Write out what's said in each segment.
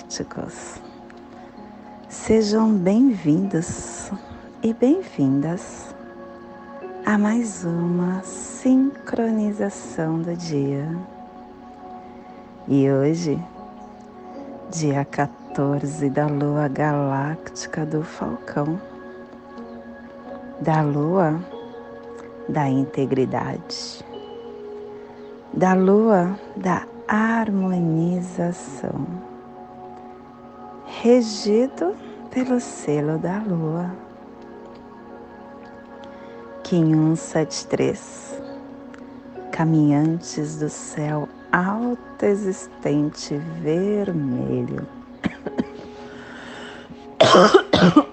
galácticos. Sejam bem-vindos e bem-vindas a mais uma sincronização do dia. E hoje dia 14 da lua galáctica do Falcão, da lua da integridade, da lua da harmonização, regido pelo selo da lua. Kim 173 Caminhantes do céu alta existente vermelho.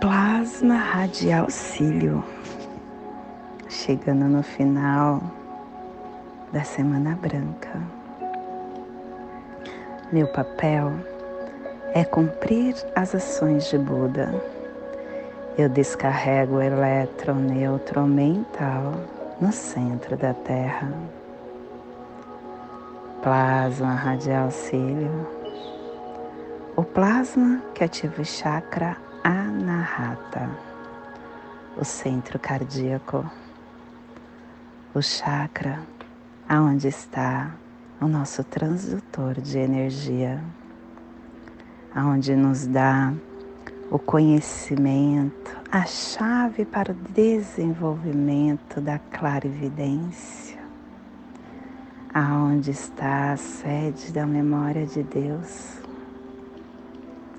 Plasma radial cílio. Chegando no final da Semana Branca. Meu papel é cumprir as ações de Buda eu descarrego o elétron neutro mental no centro da Terra. Plasma radial cílio. O plasma que ativa o chakra Anahata, o centro cardíaco. O chakra aonde está o nosso transdutor de energia, aonde nos dá o conhecimento, a chave para o desenvolvimento da clarividência, aonde está a sede da memória de Deus,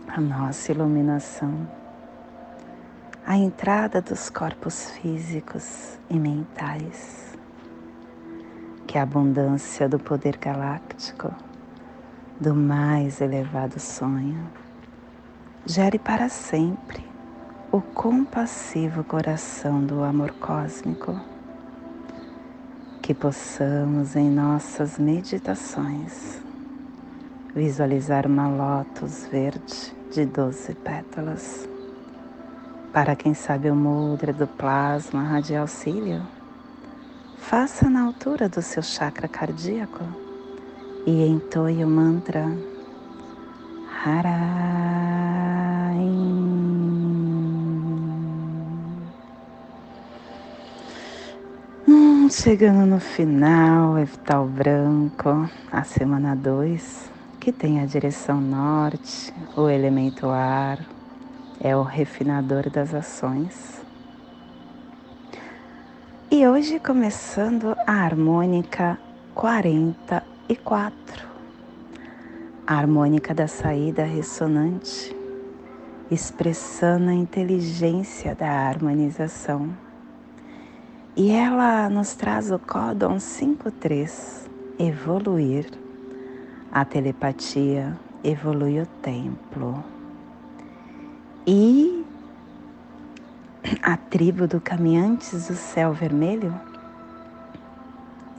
a nossa iluminação, a entrada dos corpos físicos e mentais, que a abundância do poder galáctico, do mais elevado sonho, gere para sempre o compassivo coração do amor cósmico, que possamos em nossas meditações visualizar uma lótus verde de doze pétalas. Para quem sabe o mudra do plasma radial cílio, faça na altura do seu chakra cardíaco e entoie o mantra Harai. Hum, chegando no final, Evital Branco, a semana 2, que tem a direção norte, o elemento ar, é o refinador das ações. E hoje começando a harmônica 44 a harmônica da saída ressonante, expressando a inteligência da harmonização. E ela nos traz o códon 53, evoluir. A telepatia evolui o templo. E a tribo do Caminhantes do Céu Vermelho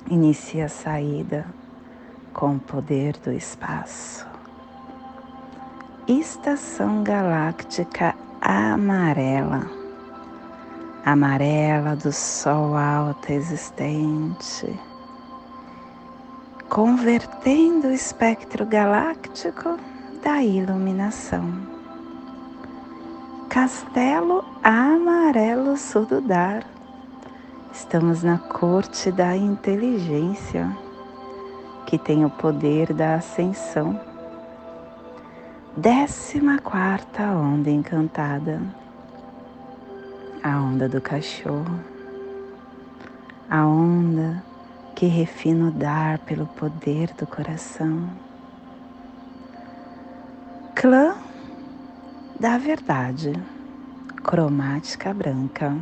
inicia a saída com o poder do espaço. Estação galáctica amarela, amarela do Sol alto existente, convertendo o espectro galáctico da iluminação. Castelo Amarelo Sududar. Estamos na corte da inteligência que tem o poder da ascensão. Décima quarta onda encantada, a onda do cachorro, a onda que refina o dar pelo poder do coração. Clã da verdade, cromática branca.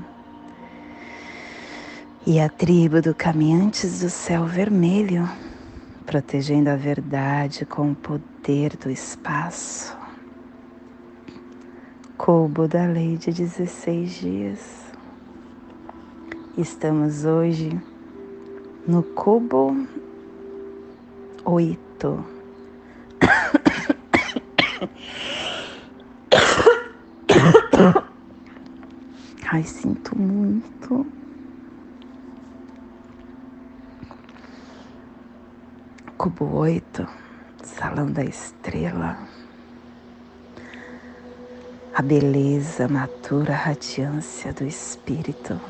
E a tribo do Caminhantes do Céu Vermelho protegendo a verdade com o poder do espaço. Cubo da lei de 16 dias. Estamos hoje no cubo oito. Ai, sinto muito. Cubo oito, salão da estrela. A beleza matura radiância do Espírito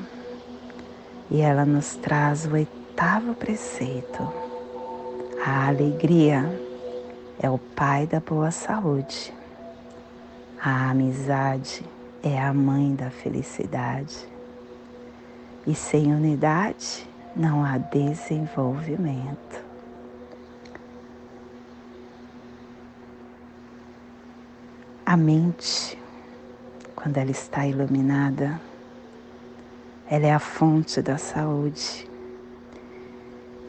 e ela nos traz o oitavo preceito. A alegria é o pai da boa saúde. A amizade é a mãe da felicidade. E sem unidade não há desenvolvimento. A mente, quando ela está iluminada, ela é a fonte da saúde.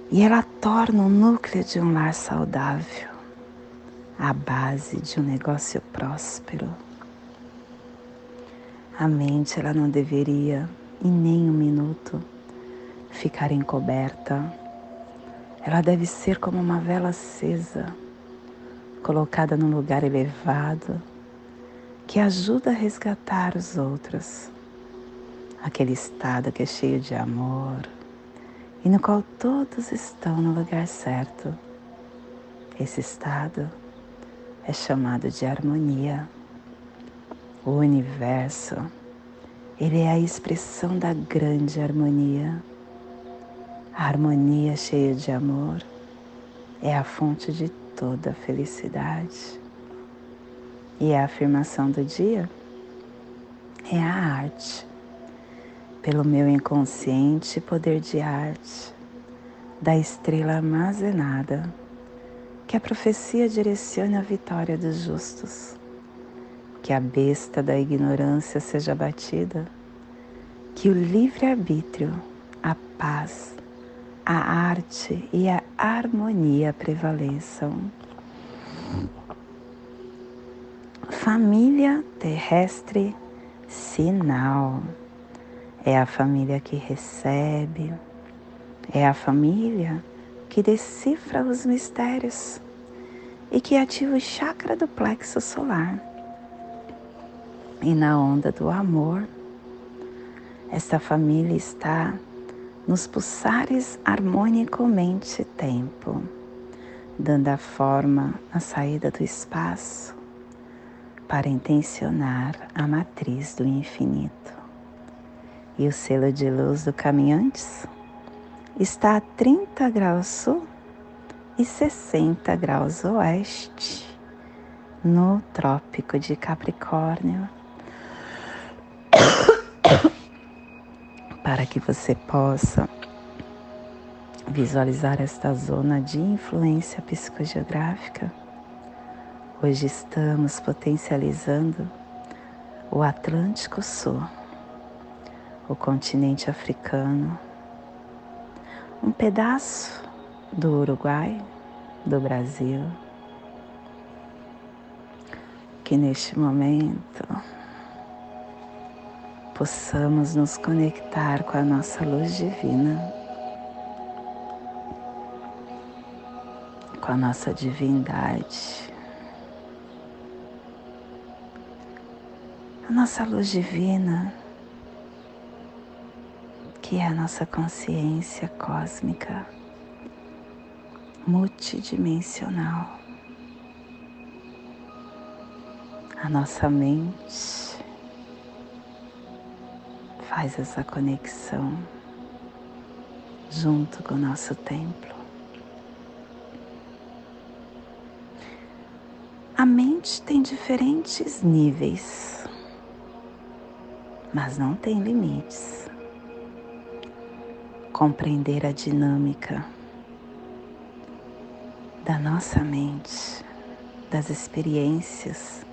E ela torna o núcleo de um lar saudável, a base de um negócio próspero. A mente ela não deveria em nenhum minuto ficar encoberta. Ela deve ser como uma vela acesa, colocada num lugar elevado, que ajuda a resgatar os outros aquele estado que é cheio de amor e no qual todos estão no lugar certo. Esse estado é chamado de harmonia. O universo, ele é a expressão da grande harmonia. A harmonia cheia de amor é a fonte de toda a felicidade. E a afirmação do dia é a arte pelo meu inconsciente poder de arte, da estrela armazenada, que a profecia direcione a vitória dos justos, que a besta da ignorância seja abatida, que o livre-arbítrio, a paz, a arte e a harmonia prevaleçam. Família terrestre sinal. É a família que recebe, é a família que decifra os mistérios e que ativa o chakra do plexo solar. E na onda do amor, esta família está nos pulsares harmonicamente tempo, dando a forma na saída do espaço para intencionar a matriz do infinito e o selo de luz do Caminhantes está a 30 graus sul e 60 graus oeste no Trópico de Capricórnio. Para que você possa visualizar esta zona de influência psicogeográfica, hoje estamos potencializando o Atlântico Sul o continente africano, um pedaço do Uruguai, do Brasil, que neste momento possamos nos conectar com a nossa luz divina, com a nossa divindade. A nossa luz divina que é a nossa consciência cósmica multidimensional. A nossa mente faz essa conexão junto com o nosso templo. A mente tem diferentes níveis, mas não tem limites compreender a dinâmica da nossa mente, das experiências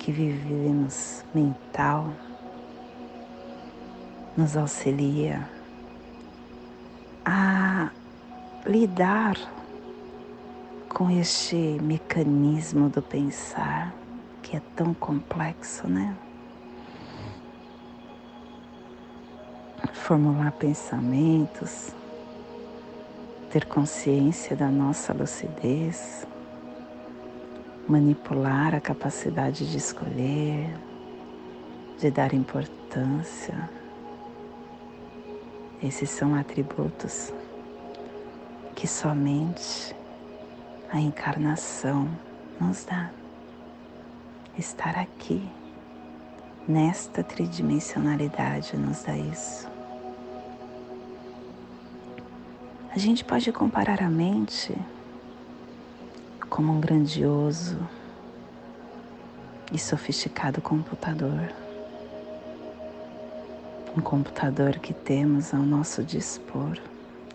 que vivemos mental, nos auxilia a lidar com este mecanismo do pensar que é tão complexo, né? formular pensamentos, ter consciência da nossa lucidez, manipular a capacidade de escolher, de dar importância. Esses são atributos que somente a encarnação nos dá. Estar aqui, nesta tridimensionalidade, nos dá isso. A gente pode comparar a mente como um grandioso e sofisticado computador. Um computador que temos ao nosso dispor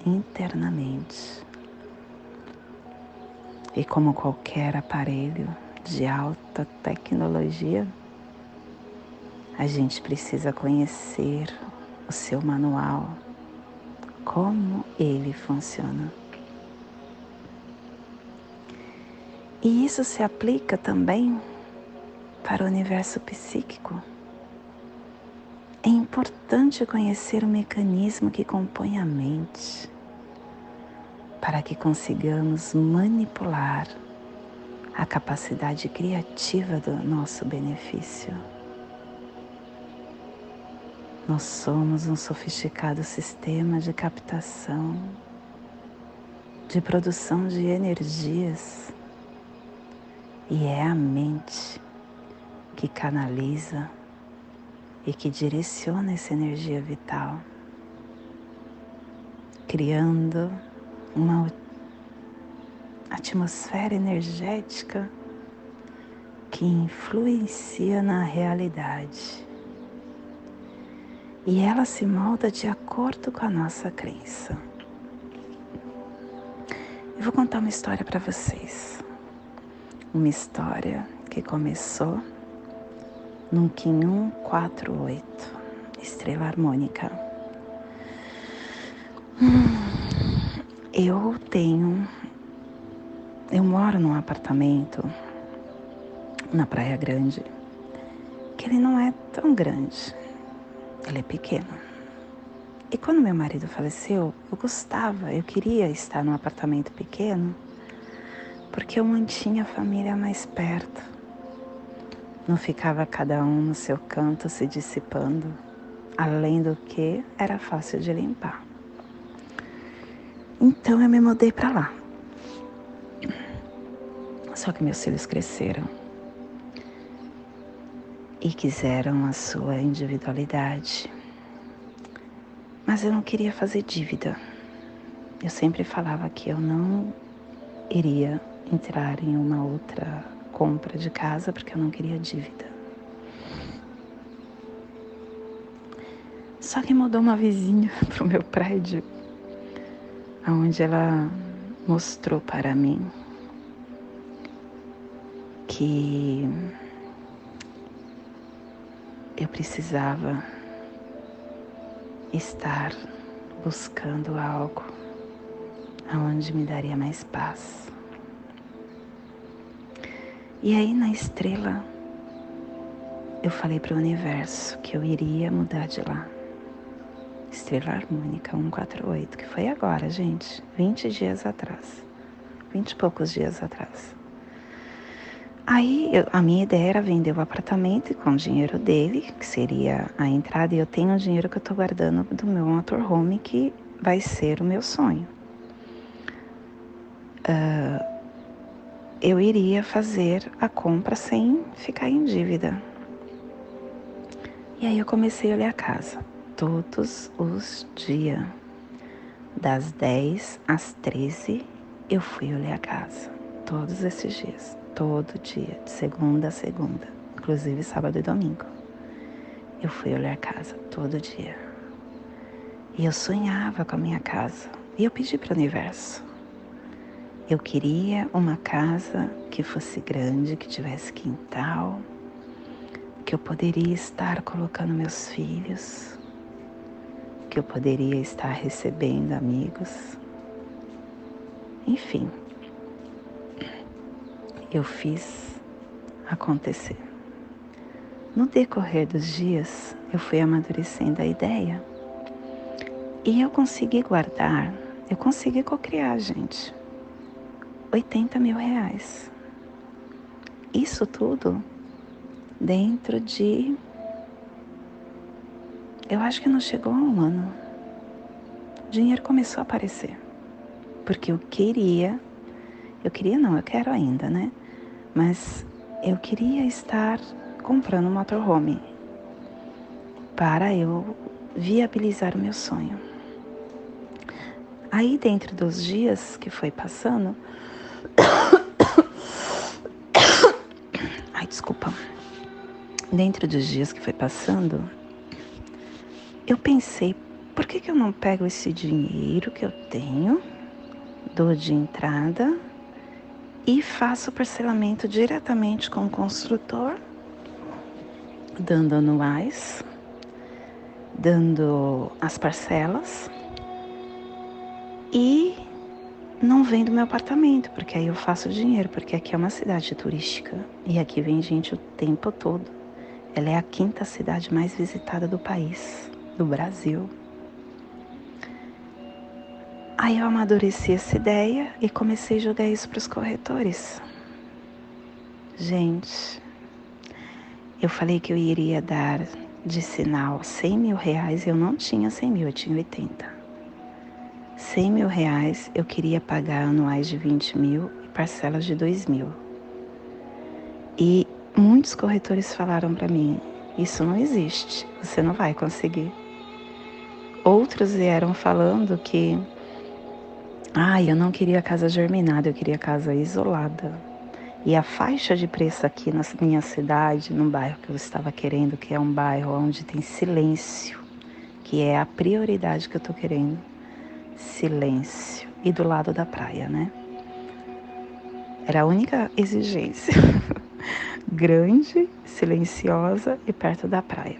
internamente. E como qualquer aparelho de alta tecnologia, a gente precisa conhecer o seu manual, como ele funciona. E isso se aplica também para o universo psíquico. É importante conhecer o mecanismo que compõe a mente para que consigamos manipular a capacidade criativa do nosso benefício. Nós somos um sofisticado sistema de captação, de produção de energias, e é a mente que canaliza e que direciona essa energia vital, criando uma atmosfera energética que influencia na realidade. E ela se molda de acordo com a nossa crença. Eu vou contar uma história para vocês. Uma história que começou num Kim 148, estrela harmônica. Eu tenho. Eu moro num apartamento na Praia Grande, que ele não é tão grande, ele é pequeno. E quando meu marido faleceu, eu gostava, eu queria estar num apartamento pequeno, porque eu mantinha a família mais perto. Não ficava cada um no seu canto se dissipando, além do que era fácil de limpar. Então eu me mudei para lá. Só que meus filhos cresceram e quiseram a sua individualidade. Mas eu não queria fazer dívida. Eu sempre falava que eu não iria entrar em uma outra compra de casa porque eu não queria dívida. Só que mudou uma vizinha pro meu prédio onde ela mostrou para mim que eu precisava estar buscando algo aonde me daria mais paz. E aí na estrela eu falei para o universo que eu iria mudar de lá. Estrela Harmônica 148, que foi agora, gente, 20 dias atrás. 20 e poucos dias atrás. Aí eu, a minha ideia era vender o apartamento com o dinheiro dele, que seria a entrada, e eu tenho o dinheiro que eu estou guardando do meu motorhome, que vai ser o meu sonho. Uh, eu iria fazer a compra sem ficar em dívida. E aí eu comecei a olhar a casa todos os dias. Das 10 às 13 eu fui olhar a casa. Todos esses dias. Todo dia, de segunda a segunda. Inclusive sábado e domingo. Eu fui olhar a casa todo dia. E eu sonhava com a minha casa. E eu pedi para o universo. Eu queria uma casa que fosse grande, que tivesse quintal, que eu poderia estar colocando meus filhos, que eu poderia estar recebendo amigos. Enfim, eu fiz acontecer. No decorrer dos dias, eu fui amadurecendo a ideia E eu consegui guardar, eu consegui cocriar, gente, 80 mil reais. Isso tudo dentro de. Eu acho que não chegou a um ano. O dinheiro começou a aparecer. Porque eu queria. Eu queria, não, eu quero ainda, né? Mas eu queria estar comprando um motorhome para eu viabilizar o meu sonho. Aí, dentro dos dias que foi passando. Ai, desculpa. Dentro dos dias que foi passando, eu pensei: por que, que eu não pego esse dinheiro que eu tenho, dou de entrada e faço o parcelamento diretamente com o construtor, dando anuais, dando as parcelas e não vendo meu apartamento, porque aí eu faço dinheiro, porque aqui é uma cidade turística e aqui vem gente o tempo todo. Ela é a quinta cidade mais visitada do país, do Brasil. Aí eu amadureci essa ideia e comecei a jogar isso para os corretores. Gente, eu falei que eu iria dar de sinal 100 mil reais, eu não tinha 100 mil, eu tinha 80. 100 mil reais eu queria pagar anuais de 20 mil e parcelas de 2 mil. E muitos corretores falaram para mim: isso não existe, você não vai conseguir. Outros vieram falando que, ah, eu não queria casa germinada, eu queria casa isolada. E a faixa de preço aqui na minha cidade, no bairro que eu estava querendo, que é um bairro onde tem silêncio, que é a prioridade que eu estou querendo silêncio e do lado da praia, né? Era a única exigência. Grande, silenciosa e perto da praia.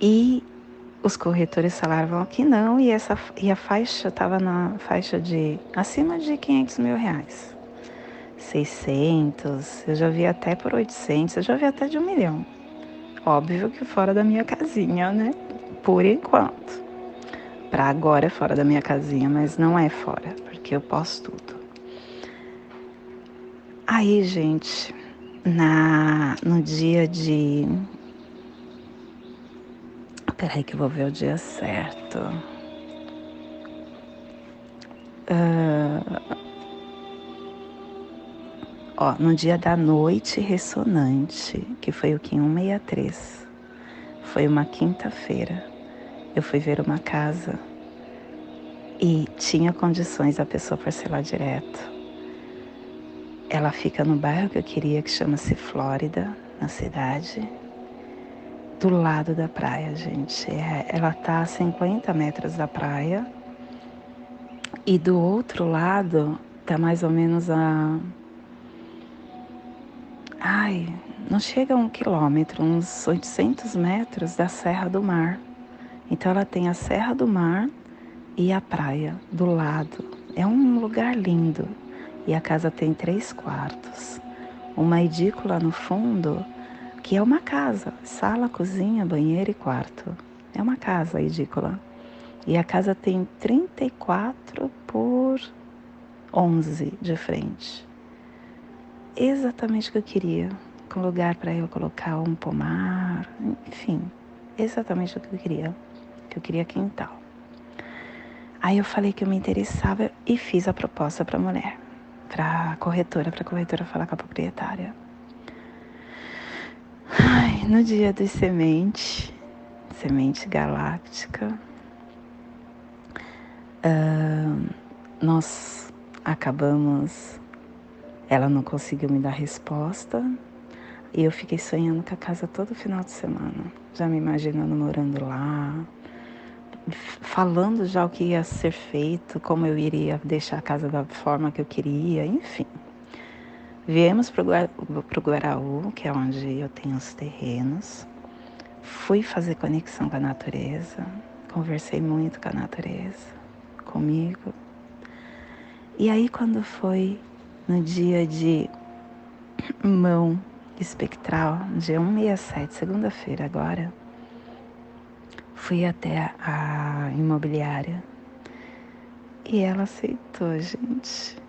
E os corretores falavam que não, e, essa, e a faixa estava na faixa de acima de 500 mil reais. 600, eu já vi até por 800, eu já vi até de um milhão. Óbvio que fora da minha casinha, né? Por enquanto para agora é fora da minha casinha, mas não é fora, porque eu posso tudo. Aí, gente, na no dia de Peraí que eu vou ver o dia certo. Uh... Ó, no dia da noite ressonante, que foi o Kim 163. Foi uma quinta-feira eu fui ver uma casa e tinha condições a pessoa parcelar direto. Ela fica no bairro que eu queria, que chama-se Flórida, na cidade, do lado da praia, gente. É, ela tá a 50 metros da praia e do outro lado tá mais ou menos a. Ai, não chega a um quilômetro, uns 800 metros da Serra do Mar. Então ela tem a Serra do Mar e a praia do lado. É um lugar lindo. E a casa tem três quartos. Uma edícula no fundo, que é uma casa, sala, cozinha, banheiro e quarto. É uma casa a edícula. E a casa tem 34 por 11 de frente. Exatamente o que eu queria. Com lugar para eu colocar um pomar, enfim, exatamente o que eu queria que eu queria quintal. Aí eu falei que eu me interessava e fiz a proposta para a mulher, para a corretora, para a corretora falar com a proprietária. Ai, no dia de semente, semente galáctica, uh, nós acabamos. Ela não conseguiu me dar resposta e eu fiquei sonhando com a casa todo final de semana, já me imaginando morando lá, falando já o que ia ser feito, como eu iria deixar a casa da forma que eu queria, enfim. Viemos para o Guaraú, que é onde eu tenho os terrenos. Fui fazer conexão com a natureza, conversei muito com a natureza, comigo. E aí, quando foi no dia de mão espectral, dia 167, segunda-feira agora, Fui até a imobiliária e ela aceitou, gente.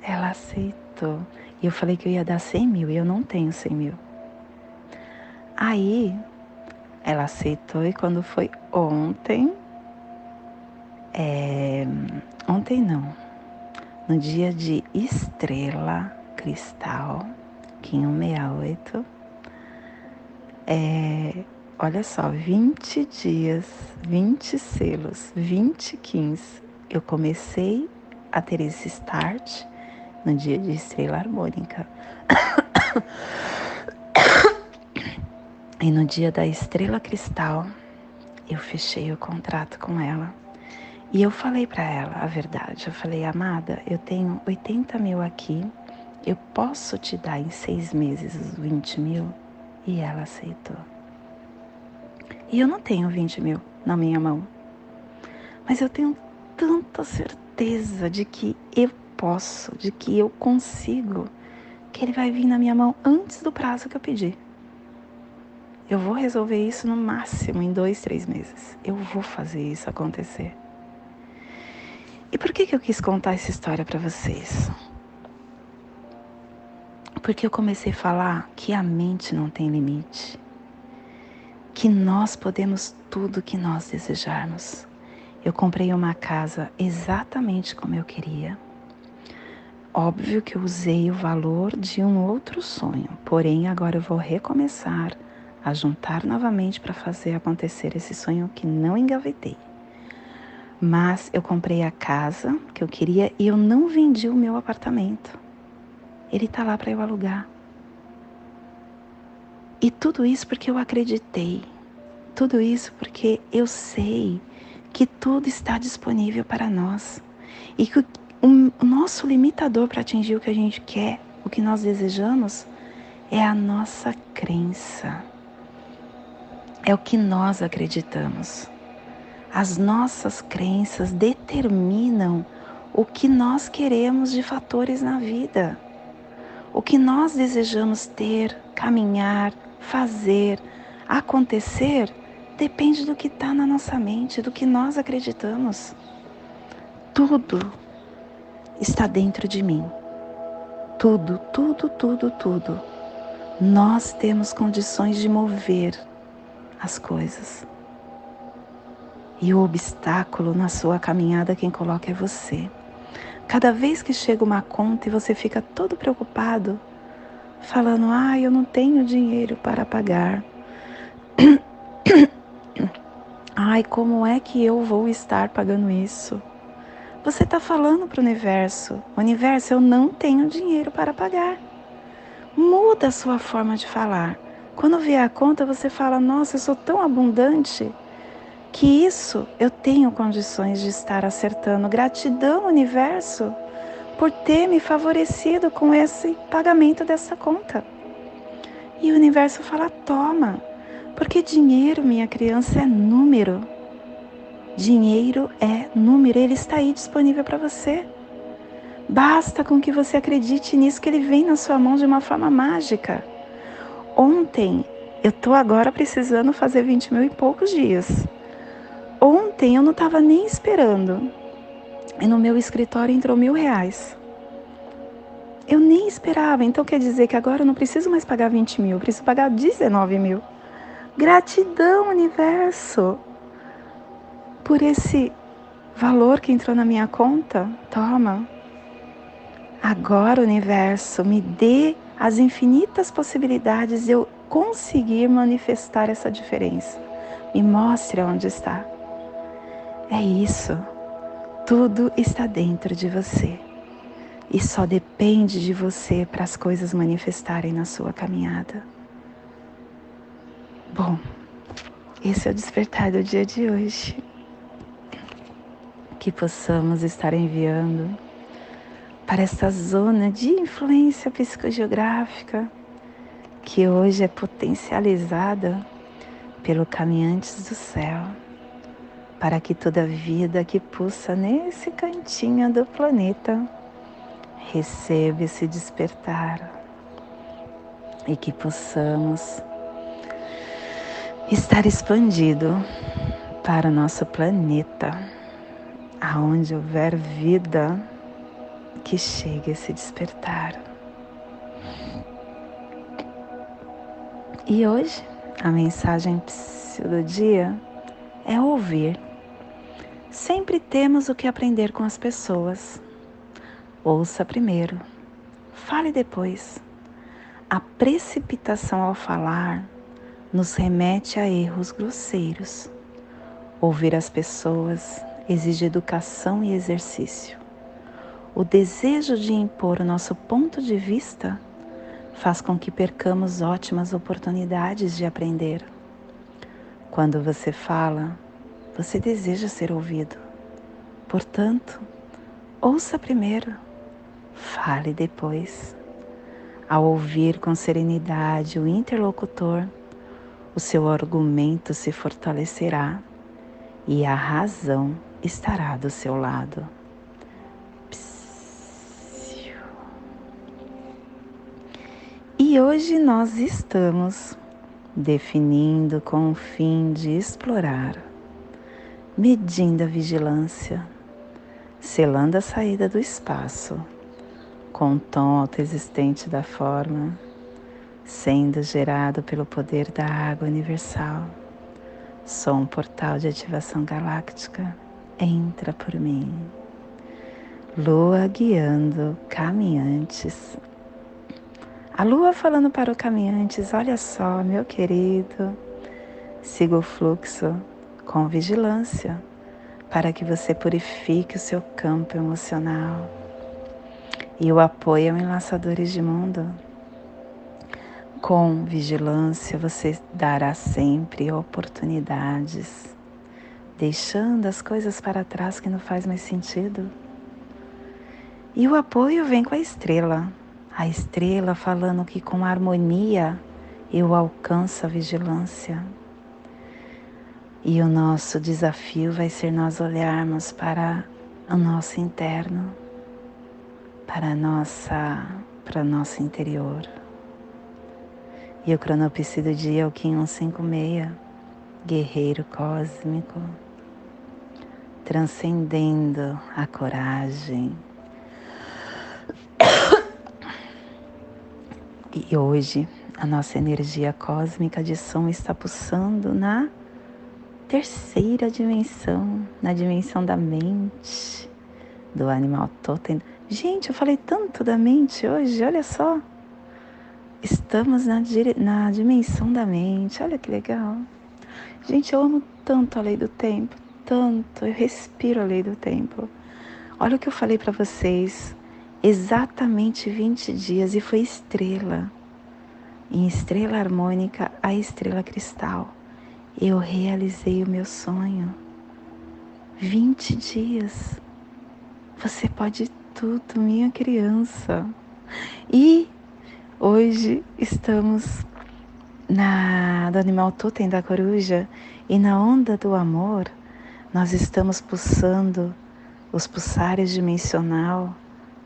Ela aceitou. E eu falei que eu ia dar 100 mil e eu não tenho 100 mil. Aí ela aceitou e quando foi ontem, é, ontem não, no dia de estrela cristal, 168, é, olha só, 20 dias, 20 selos, 20 15, eu comecei a ter esse start no dia de estrela harmônica. E no dia da estrela cristal, eu fechei o contrato com ela. E eu falei para ela a verdade. Eu falei, amada, eu tenho 80 mil aqui, eu posso te dar em seis meses os 20 mil? E ela aceitou. E eu não tenho 20 mil na minha mão, mas eu tenho tanta certeza de que eu posso, de que eu consigo, que ele vai vir na minha mão antes do prazo que eu pedi. Eu vou resolver isso no máximo em dois, três meses. Eu vou fazer isso acontecer. E por que, que eu quis contar essa história para vocês? Porque eu comecei a falar que a mente não tem limite, que nós podemos tudo que nós desejarmos. Eu comprei uma casa exatamente como eu queria. Óbvio que eu usei o valor de um outro sonho, porém agora eu vou recomeçar a juntar novamente para fazer acontecer esse sonho que não engavetei. Mas eu comprei a casa que eu queria e eu não vendi o meu apartamento. Ele está lá para eu alugar. E tudo isso porque eu acreditei. Tudo isso porque eu sei que tudo está disponível para nós. E que o nosso limitador para atingir o que a gente quer, o que nós desejamos, é a nossa crença é o que nós acreditamos. As nossas crenças determinam o que nós queremos de fatores na vida. O que nós desejamos ter, caminhar, fazer, acontecer, depende do que está na nossa mente, do que nós acreditamos. Tudo está dentro de mim. Tudo, tudo, tudo, tudo. Nós temos condições de mover as coisas. E o obstáculo na sua caminhada quem coloca é você. Cada vez que chega uma conta e você fica todo preocupado, falando: "Ah, eu não tenho dinheiro para pagar". Ai, como é que eu vou estar pagando isso? Você está falando para o universo: Universo, eu não tenho dinheiro para pagar. Muda a sua forma de falar. Quando vier a conta, você fala: Nossa, eu sou tão abundante que isso eu tenho condições de estar acertando. Gratidão, universo, por ter me favorecido com esse pagamento dessa conta. E o universo fala: Toma, porque dinheiro, minha criança, é número. Dinheiro é número, ele está aí disponível para você. Basta com que você acredite nisso que ele vem na sua mão de uma forma mágica ontem, eu tô agora precisando fazer 20 mil e poucos dias. Ontem eu não estava nem esperando. E no meu escritório entrou mil reais. Eu nem esperava, então quer dizer que agora eu não preciso mais pagar 20 mil, eu preciso pagar 19 mil. Gratidão, universo, por esse valor que entrou na minha conta. Toma. Agora, universo, me dê as infinitas possibilidades de eu conseguir manifestar essa diferença. Me mostre onde está. É isso. Tudo está dentro de você. E só depende de você para as coisas manifestarem na sua caminhada. Bom, esse é o despertar do dia de hoje. Que possamos estar enviando para essa zona de influência psicogeográfica que hoje é potencializada pelo Caminhantes do Céu, para que toda vida que pulsa nesse cantinho do planeta receba esse despertar e que possamos estar expandido para o nosso planeta, aonde houver vida, que chegue a se despertar. E hoje a mensagem do dia é ouvir. Sempre temos o que aprender com as pessoas. Ouça primeiro, fale depois. A precipitação ao falar nos remete a erros grosseiros. Ouvir as pessoas exige educação e exercício. O desejo de impor o nosso ponto de vista faz com que percamos ótimas oportunidades de aprender. Quando você fala, você deseja ser ouvido. Portanto, ouça primeiro, fale depois. Ao ouvir com serenidade o interlocutor, o seu argumento se fortalecerá e a razão estará do seu lado. E hoje nós estamos definindo com o fim de explorar, medindo a vigilância, selando a saída do espaço, com o tom autoexistente da forma, sendo gerado pelo poder da água universal. Sou um portal de ativação galáctica, entra por mim. Lua guiando caminhantes a lua falando para o caminhantes: olha só, meu querido, siga o fluxo com vigilância para que você purifique o seu campo emocional e o apoie ao enlaçadores de mundo. Com vigilância você dará sempre oportunidades, deixando as coisas para trás que não faz mais sentido. E o apoio vem com a estrela, a estrela falando que com harmonia eu alcanço a vigilância. E o nosso desafio vai ser nós olharmos para o nosso interno, para nossa, para nosso interior. E o cronopsi do dia é o Kim 156, guerreiro cósmico, transcendendo a coragem, E hoje a nossa energia cósmica de som está pulsando na terceira dimensão, na dimensão da mente, do animal totem. Gente, eu falei tanto da mente hoje, olha só. Estamos na, na dimensão da mente, olha que legal. Gente, eu amo tanto a lei do tempo, tanto, eu respiro a lei do tempo. Olha o que eu falei para vocês exatamente 20 dias e foi estrela. Em estrela harmônica, a estrela cristal. Eu realizei o meu sonho. 20 dias. Você pode tudo, minha criança. E hoje estamos na do animal totem da coruja e na onda do amor, nós estamos pulsando os pulsares dimensional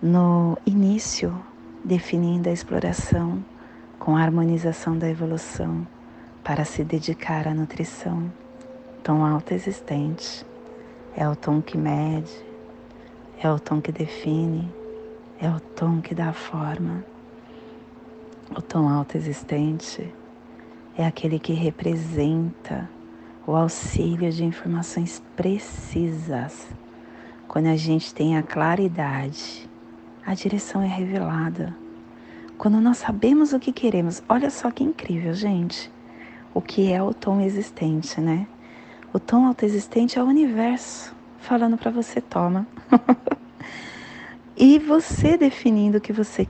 no início, definindo a exploração com a harmonização da evolução para se dedicar à nutrição. Tom alto existente é o tom que mede, é o tom que define, é o tom que dá forma. O tom alto existente é aquele que representa o auxílio de informações precisas. Quando a gente tem a claridade a direção é revelada. Quando nós sabemos o que queremos, olha só que incrível, gente. O que é o tom existente, né? O tom autoexistente é o universo falando para você, toma. e você definindo o que você